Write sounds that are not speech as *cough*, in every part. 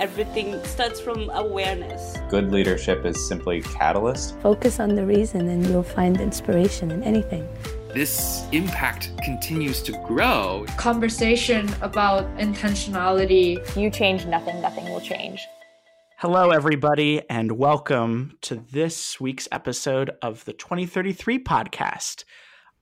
everything starts from awareness. Good leadership is simply catalyst. Focus on the reason and you'll find inspiration in anything. This impact continues to grow. Conversation about intentionality. You change nothing, nothing will change. Hello, everybody, and welcome to this week's episode of the 2033 podcast.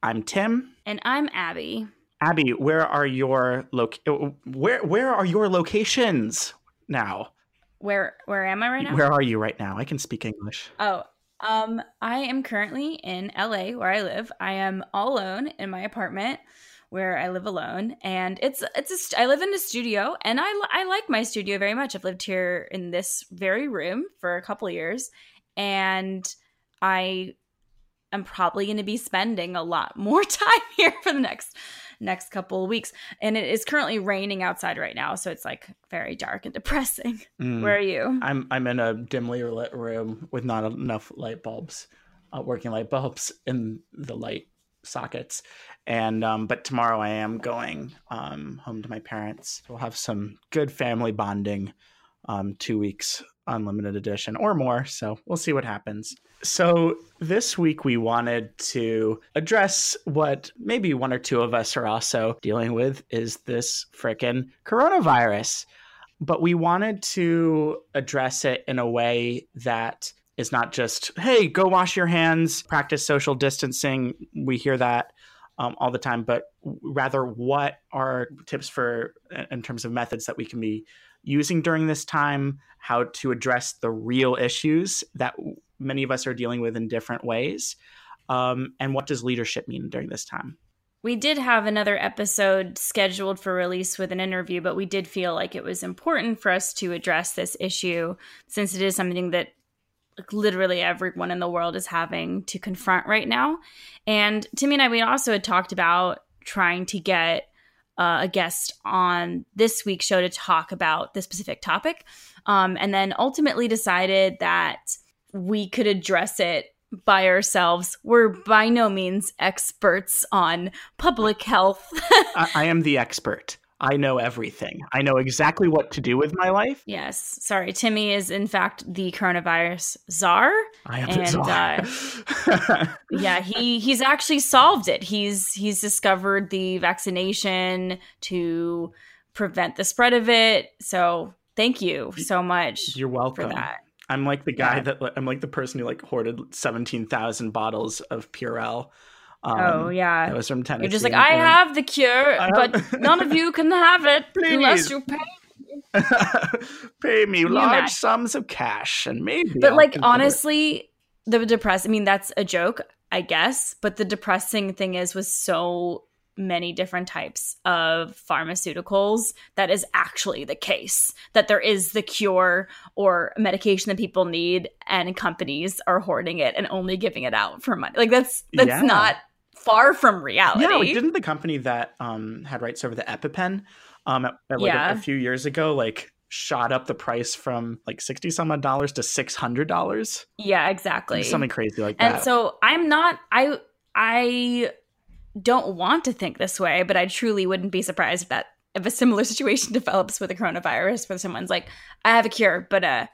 I'm Tim. And I'm Abby. Abby, where are your loc- where where are your locations now? Where where am I right now? Where are you right now? I can speak English. Oh, um, I am currently in LA where I live. I am all alone in my apartment where I live alone, and it's it's a, I live in a studio, and I I like my studio very much. I've lived here in this very room for a couple years, and I am probably going to be spending a lot more *laughs* time here for the next next couple of weeks. And it is currently raining outside right now, so it's like very dark and depressing. *laughs* Mm. Where are you? I'm I'm in a dimly lit room with not enough light bulbs, uh, working light bulbs in the light sockets. And um, but tomorrow I am going um, home to my parents. We'll have some good family bonding. Um, two weeks unlimited edition or more. So we'll see what happens. So this week we wanted to address what maybe one or two of us are also dealing with is this frickin' coronavirus. But we wanted to address it in a way that is not just, hey, go wash your hands, practice social distancing. We hear that um, all the time, but rather, what are tips for in terms of methods that we can be using during this time, how to address the real issues that many of us are dealing with in different ways, um, and what does leadership mean during this time? We did have another episode scheduled for release with an interview, but we did feel like it was important for us to address this issue since it is something that like, literally everyone in the world is having to confront right now. And Timmy and I, we also had talked about trying to get uh, a guest on this week's show to talk about this specific topic. Um, and then ultimately decided that we could address it by ourselves. We're by no means experts on public health. *laughs* I, I am the expert. I know everything. I know exactly what to do with my life. Yes. Sorry. Timmy is, in fact, the coronavirus czar. I am and, czar. Uh, *laughs* yeah, he he's actually solved it. He's he's discovered the vaccination to prevent the spread of it. So thank you so much. You're welcome. For that. I'm like the guy yeah. that I'm like the person who like hoarded seventeen thousand bottles of Purell um, oh yeah, that was from Tennessee. You're just like, I have the cure, have... but none of you can have it *laughs* Please. unless you pay. *laughs* pay me can large sums of cash, and maybe. But I'll like honestly, it. the depressed. I mean, that's a joke, I guess. But the depressing thing is, with so many different types of pharmaceuticals that is actually the case that there is the cure or medication that people need and companies are hoarding it and only giving it out for money like that's that's yeah. not far from reality. Yeah, like, didn't the company that um, had rights over the EpiPen um, at, at, like yeah. a, a, few years ago, like shot up the price from like sixty some odd dollars to six hundred dollars? Yeah, exactly. Something crazy like and that. And so I'm not. I I don't want to think this way, but I truly wouldn't be surprised if that if a similar situation *laughs* develops with the coronavirus, where someone's like, "I have a cure, but uh,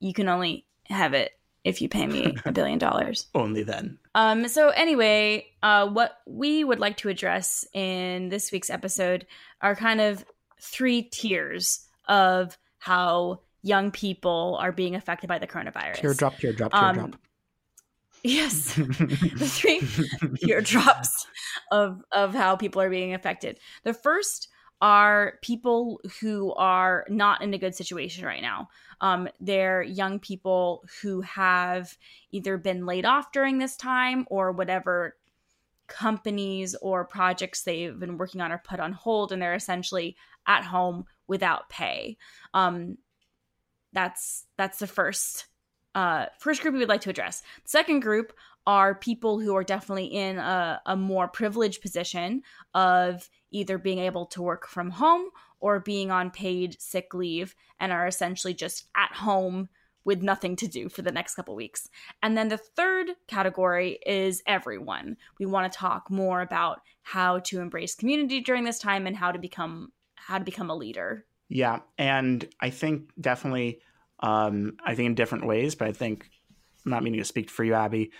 you can only have it if you pay me a billion dollars. *laughs* Only then. Um, so anyway, uh, what we would like to address in this week's episode are kind of three tiers of how young people are being affected by the coronavirus. Teardrop, teardrop, teardrop. Um, *laughs* yes, *laughs* the three teardrops of of how people are being affected. The first are people who are not in a good situation right now. Um, they're young people who have either been laid off during this time or whatever companies or projects they've been working on are put on hold and they're essentially at home without pay. Um, that's that's the first uh, first group we would like to address. The second group are people who are definitely in a, a more privileged position of either being able to work from home or being on paid sick leave and are essentially just at home with nothing to do for the next couple weeks. And then the third category is everyone. We want to talk more about how to embrace community during this time and how to become how to become a leader Yeah, and I think definitely, um, I think in different ways, but I think I'm not meaning to speak for you, Abby,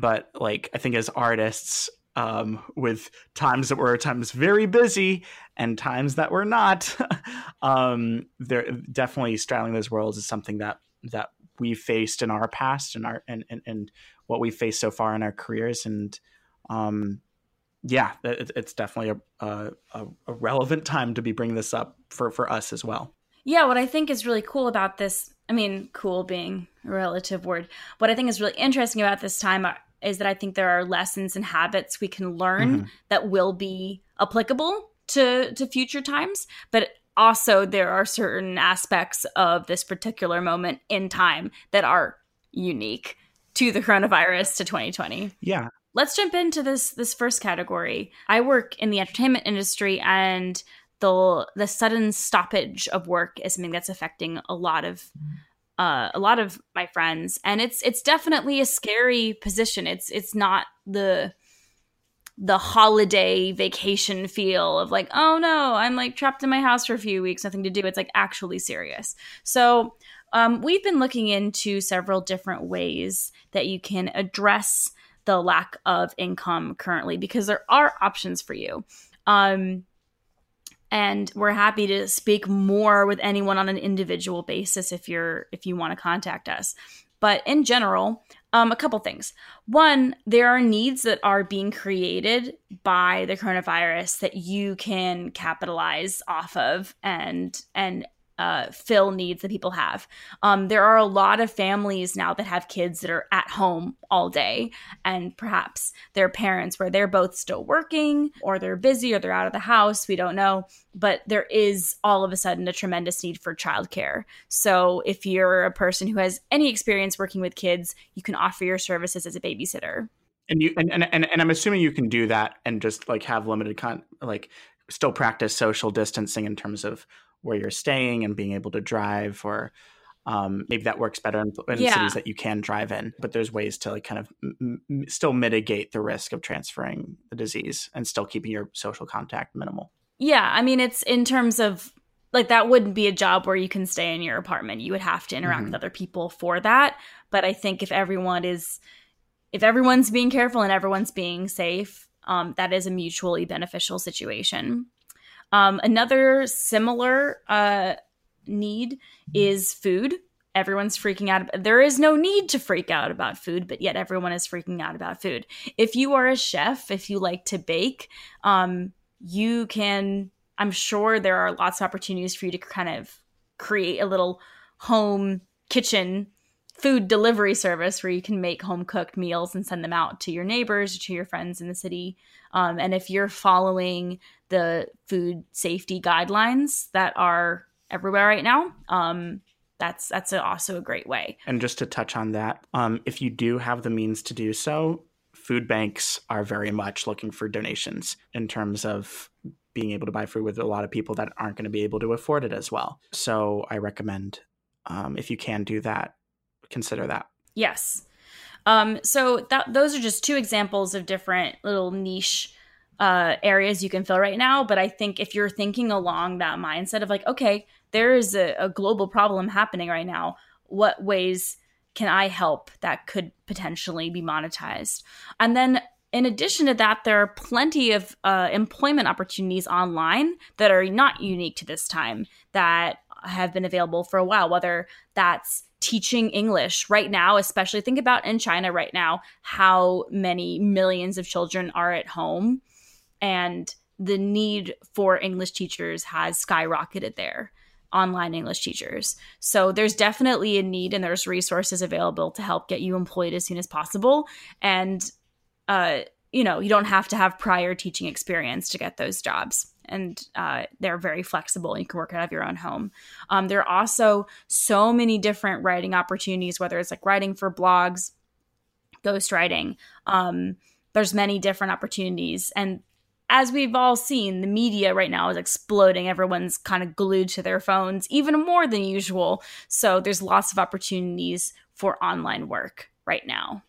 but like I think as artists, um, with times that were times very busy and times that were not, *laughs* um, there definitely straddling those worlds is something that that we've faced in our past and our and and, and what we've faced so far in our careers. And um yeah it, it's definitely a, a, a relevant time to be bringing this up for for us as well. Yeah what i think is really cool about this i mean cool being a relative word what i think is really interesting about this time is that i think there are lessons and habits we can learn mm-hmm. that will be applicable to to future times but also there are certain aspects of this particular moment in time that are unique to the coronavirus to 2020. Yeah. Let's jump into this this first category. I work in the entertainment industry and the the sudden stoppage of work is something that's affecting a lot of uh, a lot of my friends and it's it's definitely a scary position. It's it's not the the holiday vacation feel of like, oh no, I'm like trapped in my house for a few weeks, nothing to do. It's like actually serious. So um, we've been looking into several different ways that you can address the lack of income currently because there are options for you. Um, and we're happy to speak more with anyone on an individual basis if you're if you want to contact us. But in general, um, a couple things. One, there are needs that are being created by the coronavirus that you can capitalize off of and and uh, fill needs that people have. Um, there are a lot of families now that have kids that are at home all day, and perhaps their parents, where they're both still working, or they're busy, or they're out of the house. We don't know. But there is all of a sudden a tremendous need for childcare. So if you're a person who has any experience working with kids, you can offer your services as a babysitter. And you and, and, and, and I'm assuming you can do that and just like have limited con like still practice social distancing in terms of where you're staying and being able to drive or um, maybe that works better in, in yeah. cities that you can drive in but there's ways to like kind of m- m- still mitigate the risk of transferring the disease and still keeping your social contact minimal yeah i mean it's in terms of like that wouldn't be a job where you can stay in your apartment you would have to interact mm-hmm. with other people for that but i think if everyone is if everyone's being careful and everyone's being safe um, that is a mutually beneficial situation um, another similar uh, need is food. Everyone's freaking out. There is no need to freak out about food, but yet everyone is freaking out about food. If you are a chef, if you like to bake, um, you can. I'm sure there are lots of opportunities for you to kind of create a little home kitchen food delivery service where you can make home cooked meals and send them out to your neighbors or to your friends in the city. Um, and if you're following the food safety guidelines that are everywhere right now, um, that's that's a, also a great way. And just to touch on that, um, if you do have the means to do so, food banks are very much looking for donations in terms of being able to buy food with a lot of people that aren't going to be able to afford it as well. So I recommend um, if you can do that, consider that. Yes. Um, so that those are just two examples of different little niche uh, areas you can fill right now. But I think if you're thinking along that mindset of like, okay, there is a, a global problem happening right now. What ways can I help that could potentially be monetized? And then in addition to that, there are plenty of uh, employment opportunities online that are not unique to this time that have been available for a while, whether that's teaching English right now, especially think about in China right now, how many millions of children are at home and the need for English teachers has skyrocketed there online English teachers. So there's definitely a need and there's resources available to help get you employed as soon as possible. And, uh, you know, you don't have to have prior teaching experience to get those jobs and uh, they're very flexible. You can work out of your own home. Um, there are also so many different writing opportunities, whether it's like writing for blogs, ghostwriting. Um, there's many different opportunities, and as we've all seen, the media right now is exploding. Everyone's kind of glued to their phones, even more than usual. So there's lots of opportunities for online work right now.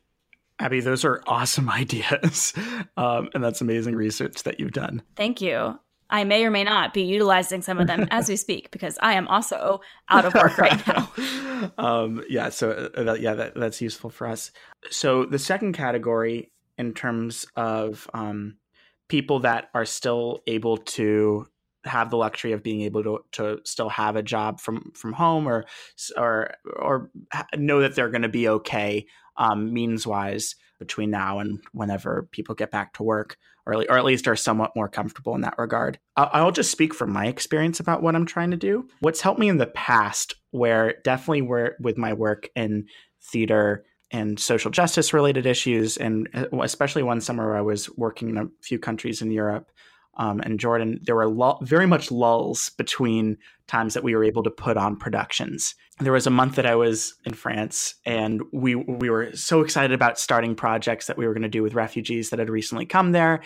Abby, those are awesome *laughs* ideas. Um, and that's amazing research that you've done. Thank you. I may or may not be utilizing some of them *laughs* as we speak because I am also out of work right now. *laughs* um, yeah, so uh, that, yeah, that, that's useful for us. So the second category, in terms of um, people that are still able to have the luxury of being able to to still have a job from from home or or or know that they're going to be okay um, means wise between now and whenever people get back to work or, or at least are somewhat more comfortable in that regard. I'll, just speak from my experience about what I'm trying to do. What's helped me in the past, where definitely where with my work in theater and social justice related issues, and uh, especially one summer where I was working in a few countries in Europe um, and Jordan, there were very much lulls between times that we were able to put on productions. There was a month that I was in France, and we we were so excited about starting projects that we were going to do with refugees that had recently come there,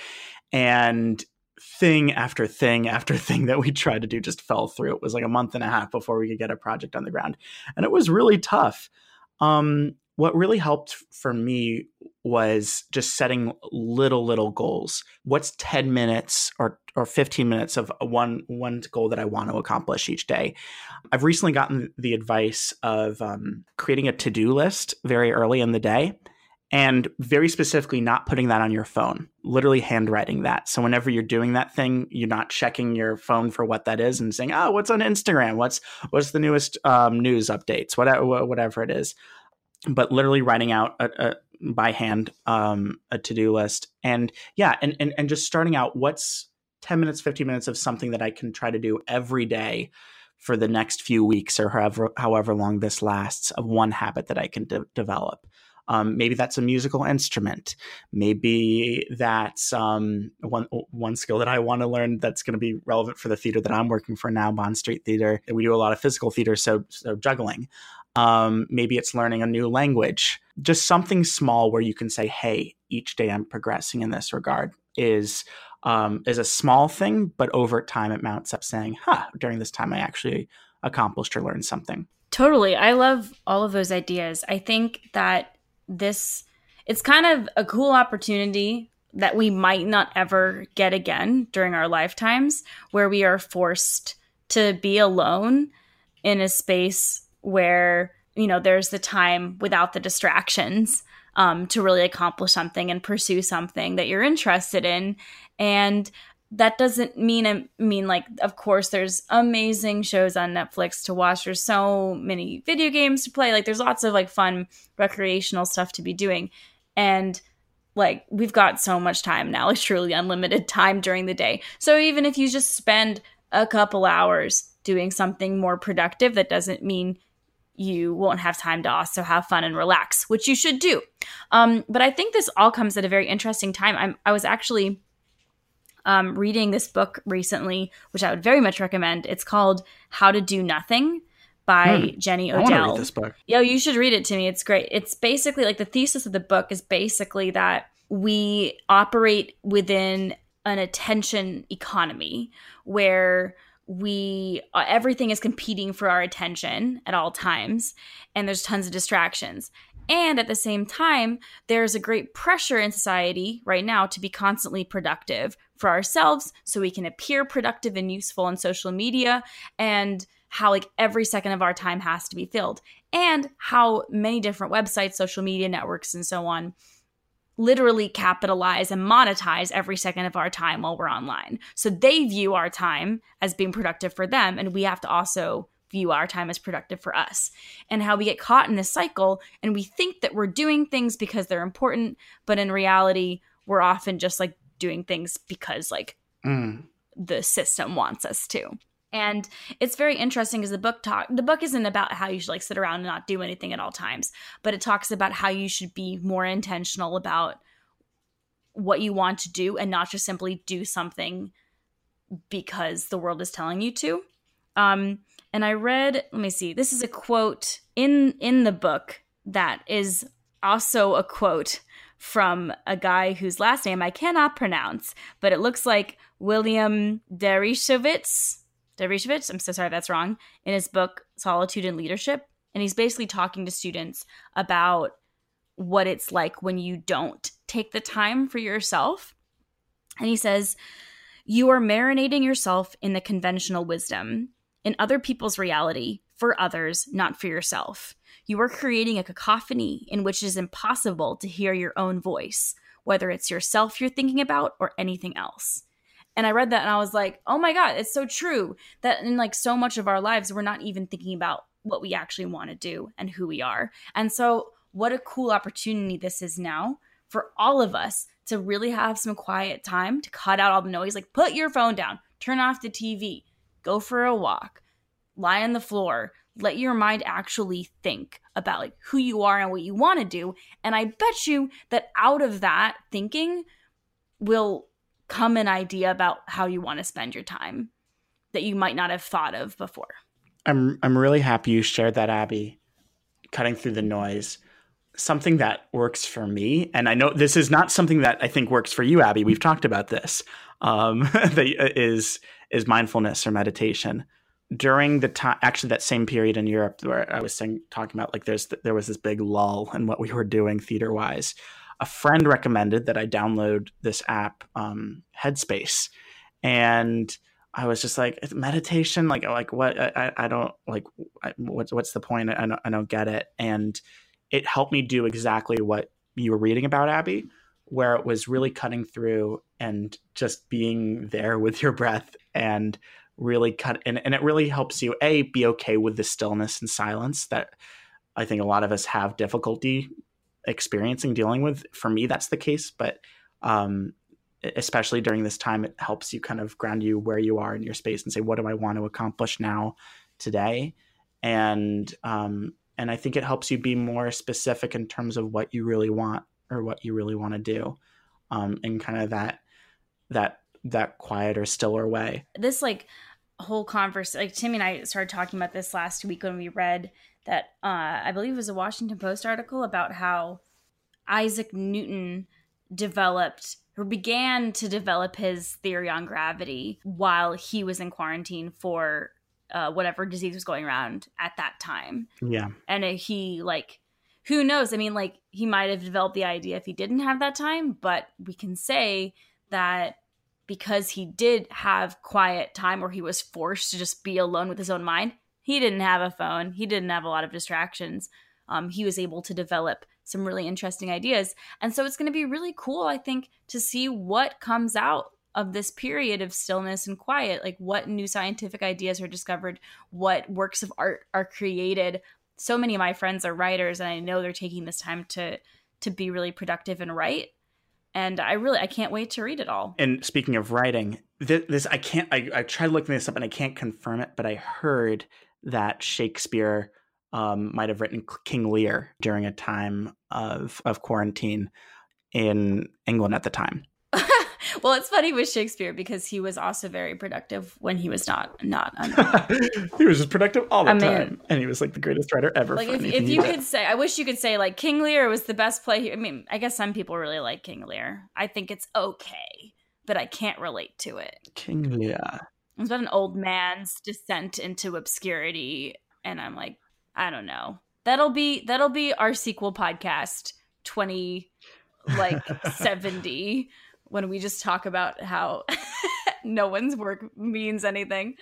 and thing after thing after *laughs* thing that we tried to do just fell through. It was like a month and a half before we could get a project on the ground, and it was really tough. Um, what really helped for me was just setting little little goals. What's 10 minutes or or 15 minutes of one one goal that i want to accomplish each day? I've recently gotten the advice of um, creating a to-do list very early in the day and very specifically not putting that on your phone literally handwriting that. So whenever you're doing that thing you're not checking your phone for what that is and saying oh what's on instagram? What's what's the newest um, news updates? Whatever whatever it is but literally writing out a, a, by hand um, a to-do list. And yeah and, and and just starting out what's 10 minutes 15 minutes of something that i can try to do every day for the next few weeks or however however long this lasts of one habit that i can de- develop? Um, maybe that's a musical instrument. Maybe that's um, one one skill that i want to learn that's going to be relevant for the theater that i'm working for now bond street theater. We do a lot of physical theater so so juggling um, maybe it's learning a new language. Just something small where you can say, "Hey, each day I'm progressing in this regard." Is um, is a small thing, but over time it mounts up, saying, "Huh, during this time I actually accomplished or learned something." Totally, I love all of those ideas. I think that this it's kind of a cool opportunity that we might not ever get again during our lifetimes, where we are forced to be alone in a space where you know there's the time without the distractions um, to really accomplish something and pursue something that you're interested in. And that doesn't mean I mean like of course there's amazing shows on Netflix to watch. There's so many video games to play. Like there's lots of like fun recreational stuff to be doing. And like we've got so much time now *laughs* like truly unlimited time during the day. So even if you just spend a couple hours doing something more productive that doesn't mean you won't have time to also have fun and relax, which you should do. Um, but I think this all comes at a very interesting time. I'm, I was actually um, reading this book recently, which I would very much recommend. It's called How to Do Nothing by hmm. Jenny Odell. this book. Yo, you should read it to me. It's great. It's basically like the thesis of the book is basically that we operate within an attention economy where we uh, everything is competing for our attention at all times and there's tons of distractions. And at the same time there's a great pressure in society right now to be constantly productive for ourselves so we can appear productive and useful on social media and how like every second of our time has to be filled and how many different websites social media networks and so on literally capitalize and monetize every second of our time while we're online. So they view our time as being productive for them, and we have to also view our time as productive for us. And how we get caught in this cycle and we think that we're doing things because they're important, but in reality, we're often just like doing things because like mm. the system wants us to. And it's very interesting because the book talk the book isn't about how you should like sit around and not do anything at all times, but it talks about how you should be more intentional about what you want to do and not just simply do something because the world is telling you to. Um, and I read, let me see, this is a quote in in the book that is also a quote from a guy whose last name I cannot pronounce, but it looks like William Deresiewicz Deresiewicz, I'm so sorry that's wrong, in his book Solitude and Leadership. And he's basically talking to students about what it's like when you don't take the time for yourself. And he says, You are marinating yourself in the conventional wisdom, in other people's reality, for others, not for yourself. You are creating a cacophony in which it is impossible to hear your own voice, whether it's yourself you're thinking about or anything else. And I read that and I was like, oh my God, it's so true that in like so much of our lives, we're not even thinking about what we actually want to do and who we are. And so, what a cool opportunity this is now for all of us to really have some quiet time to cut out all the noise. Like, put your phone down, turn off the TV, go for a walk, lie on the floor, let your mind actually think about like who you are and what you want to do. And I bet you that out of that thinking will come an idea about how you want to spend your time that you might not have thought of before. I'm I'm really happy you shared that, Abby. Cutting through the noise, something that works for me, and I know this is not something that I think works for you, Abby. We've talked about this. Um, *laughs* that uh, is is mindfulness or meditation. During the time, actually, that same period in Europe where I was saying, talking about like there's there was this big lull in what we were doing theater wise. A friend recommended that I download this app, um, Headspace, and I was just like meditation, like like what I, I don't like what's what's the point? I don't, I don't get it. And it helped me do exactly what you were reading about, Abby, where it was really cutting through and just being there with your breath and really cut and, and it really helps you a be okay with the stillness and silence that I think a lot of us have difficulty experiencing dealing with. For me, that's the case, but um, especially during this time, it helps you kind of ground you where you are in your space and say, what do I want to accomplish now, today? And um, and I think it helps you be more specific in terms of what you really want or what you really want to do, um, in kind of that that that quieter, stiller way. This like whole conversation, like Timmy and I started talking about this last week when we read that uh, I believe it was a Washington Post article about how Isaac Newton developed or began to develop his theory on gravity while he was in quarantine for uh, whatever disease was going around at that time. Yeah. And he, like, who knows? I mean, like, he might have developed the idea if he didn't have that time, but we can say that because he did have quiet time where he was forced to just be alone with his own mind, he didn't have a phone, he didn't have a lot of distractions. Um, he was able to develop some really interesting ideas. And so it's going to be really cool, I think, to see what comes out of this period of stillness and quiet. Like what new scientific ideas are discovered, what works of art are created. So many of my friends are writers, and I know they're taking this time to to be really productive and write. And I really I can't wait to read it all. And speaking of writing, this, this I can't I, I tried looking this up and I can't confirm it, but I heard that Shakespeare um, might have written King Lear during a time of of quarantine in England at the time. *laughs* well, it's funny with Shakespeare because he was also very productive when he was not not. *laughs* On He was just productive all the I time, and he was like the greatest writer ever. Like if, if you could say, I wish you could say like King Lear was the best play. I mean, I guess some people really like King Lear. I think it's okay, but I can't relate to it. King Lear. It's about an old man's descent into obscurity, and I'm like, I don't know. That'll be that'll be our sequel podcast 20 like *laughs* 70 when we just talk about how *laughs* no one's work means anything.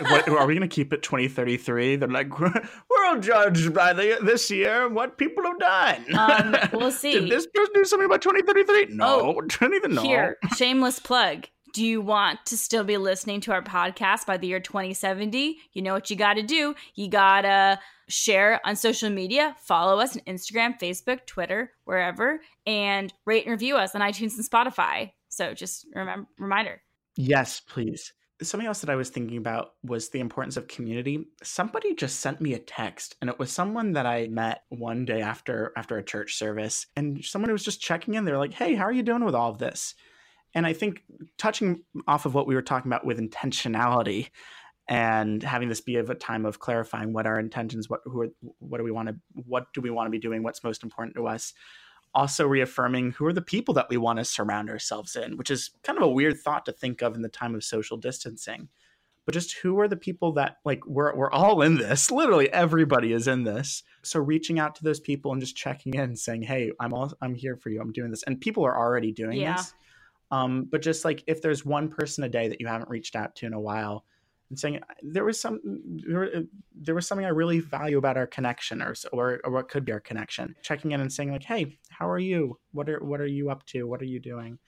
what, are we going to keep it 2033? They're like, we're all judged by the, this year what people have done. Um, we'll *laughs* see. Did this person do something about 2033? No. Oh, *laughs* don't even know. Here, shameless plug do you want to still be listening to our podcast by the year 2070? You know what you got to do. You got to share on social media, follow us on Instagram, Facebook, Twitter, wherever, and rate and review us on iTunes and Spotify. So just remember, reminder. Yes, please. Something else that I was thinking about was the importance of community. Somebody just sent me a text and it was someone that I met one day after after a church service and someone who was just checking in. They're like, "Hey, how are you doing with all of this?" And I think touching off of what we were talking about with intentionality and having this be of a time of clarifying what our intentions, what who are, what do we want to what do we want to be doing, what's most important to us. Also reaffirming who are the people that we want to surround ourselves in, which is kind of a weird thought to think of in the time of social distancing. But just who are the people that like we're we're all in this. Literally everybody is in this. So reaching out to those people and just checking in, saying, "Hey, I'm all I'm here for you. I'm doing this." And people are already doing yeah. this Um, but just like if there's one person a day that you haven't reached out to in a while, and saying there was some there, there was something I really value about our connection, or, or or what could be our connection. Checking in and saying like, hey, how are you? What are what are you up to? What are you doing?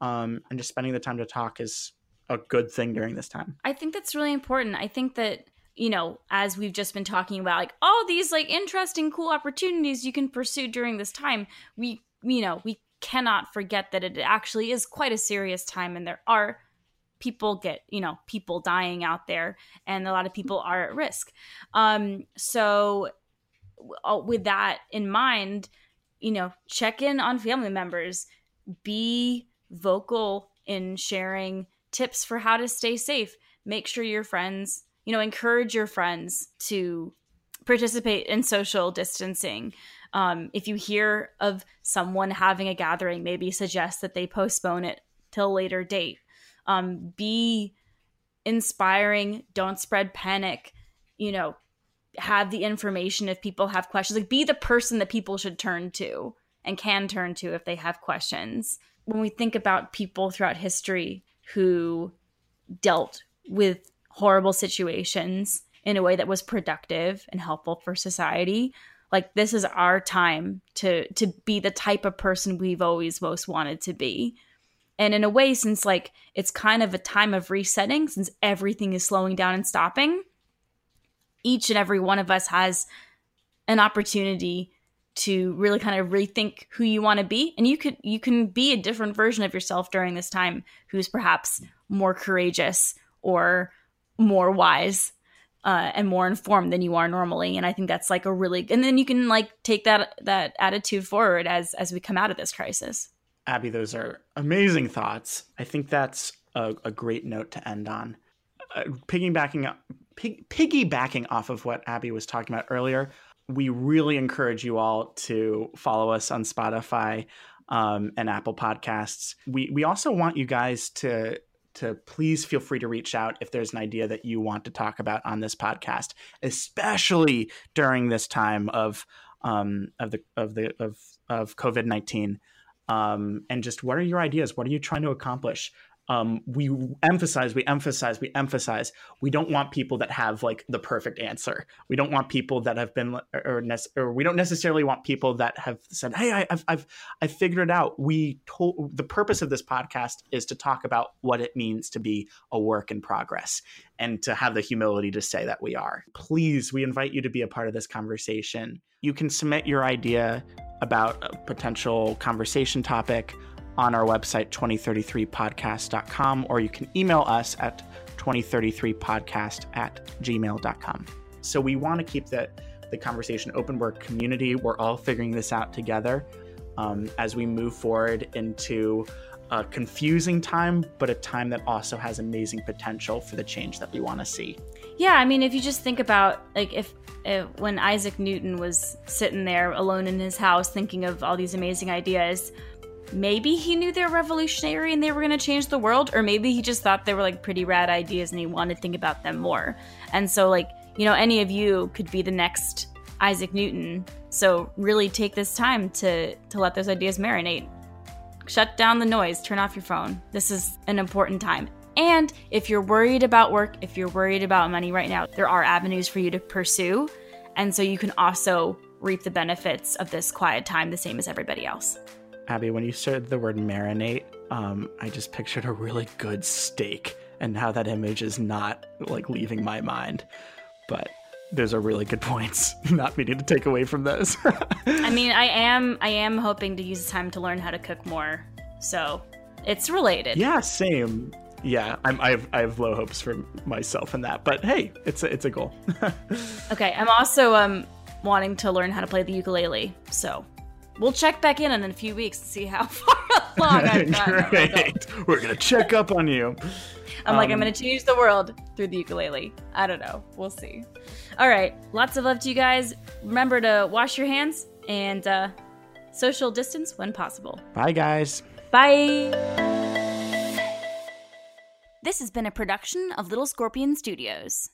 Um, and just spending the time to talk is a good thing during this time. I think that's really important. I think that you know, as we've just been talking about, like all these like interesting, cool opportunities you can pursue during this time, we you know we cannot forget that it actually is quite a serious time, and there are people get you know people dying out there and a lot of people are at risk. Um so uh, with that in mind you know check in on family members. Be vocal in sharing tips for how to stay safe. Make sure your friends you know encourage your friends to participate in social distancing um, if you hear of someone having a gathering maybe suggest that they postpone it till a later date. Um, be inspiring. Don't spread panic. You know have the information if people have questions. Like be the person that people should turn to and can turn to if they have questions. When we think about people throughout history who dealt with horrible situations in a way that was productive and helpful for society like this is our time to to be the type of person we've always most wanted to be. And in a way, since like it's kind of a time of resetting, since everything is slowing down and stopping, each and every one of us has an opportunity to really kind of rethink who you want to be. And you could you can be a different version of yourself during this time who's perhaps more courageous or more wise uh, and more informed than you are normally and i think that's like a really and then you can like take that that attitude forward as as we come out of this crisis Abby, those are amazing thoughts. I think that's a, a great note to end on. Uh, piggybacking, pig, piggybacking off of what Abby was talking about earlier, we really encourage you all to follow us on Spotify um, and Apple Podcasts. We we also want you guys to to please feel free to reach out if there's an idea that you want to talk about on this podcast, especially during this time of um, of the of the of of COVID nineteen um, and just what are your ideas? What are you trying to accomplish? Um, we emphasize, we emphasize, we emphasize. We don't want people that have like the perfect answer. We don't want people that have been, or, or we don't necessarily want people that have said, "Hey, I, have I've, I've figured it out." We told the purpose of this podcast is to talk about what it means to be a work in progress and to have the humility to say that we are. Please, we invite you to be a part of this conversation. You can submit your idea about a potential conversation topic on our website, 2033podcast.com, or you can email us at 2033podcast at gmail.com. So we want to keep the, the conversation open. We're a community. We're all figuring this out together um, as we move forward into a confusing time, but a time that also has amazing potential for the change that we want to see. Yeah, I mean, if you just think about like if, if, when Isaac Newton was sitting there alone in his house thinking of all these amazing ideas, maybe he knew they were revolutionary and they were going to change the world, or maybe he just thought they were like pretty rad ideas and he wanted to think about them more. And so, like, you know, any of you could be the next Isaac Newton. So really take this time to to let those ideas marinate. Shut down the noise, turn off your phone. This is an important time. And if you're worried about work, if you're worried about money right now, there are avenues for you to pursue. And so you can also reap the benefits of this quiet time the same as everybody else. Abby, when you said the word marinate, um, I just pictured a really good steak and how that image is not like leaving my mind. But those are really good *laughs* points. Not meaning to take away from those. *laughs* I mean, I am I am hoping to use time to learn how to cook more. So it's related. Yeah, same. Yeah, I'm, I have I have low hopes for myself in that, but hey, it's a, it's a goal. *laughs* okay, I'm also um wanting to learn how to play the ukulele. So we'll check back in in a few weeks to see how *laughs* far along I've *laughs* gotten. Great. We're gonna check up on you. I'm um, like, I'm um, gonna change the world through the ukulele. I don't know. We'll see. All right. Lots of love to you guys. Remember to wash your hands and uh, social distance when possible. Bye, guys. Bye. This has been a production of Little Scorpion Studios.